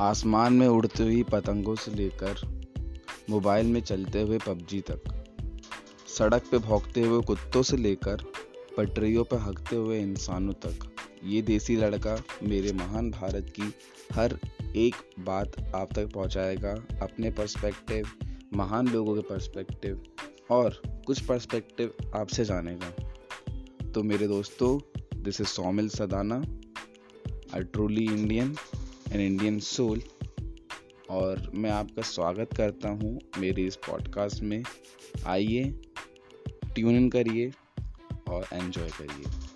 आसमान में उड़ती हुई पतंगों से लेकर मोबाइल में चलते हुए पबजी तक, सड़क पे भौंकते हुए कुत्तों से लेकर पटरियों पर हकते हुए इंसानों तक, ये देसी लड़का मेरे महान भारत की हर एक बात आप तक पहुंचाएगा, अपने पर्सपेक्टिव महान लोगों के पर्सपेक्टिव और कुछ पर्सपेक्टिव आपसे जानेगा। तो मेरे दोस्तों this is Somil Sadana I truly Indian an Indian soul और मैं आपका स्वागत करता हूँ मेरे इस पॉडकास्ट में। आइए ट्यून इन करिए और एंजॉय करिए।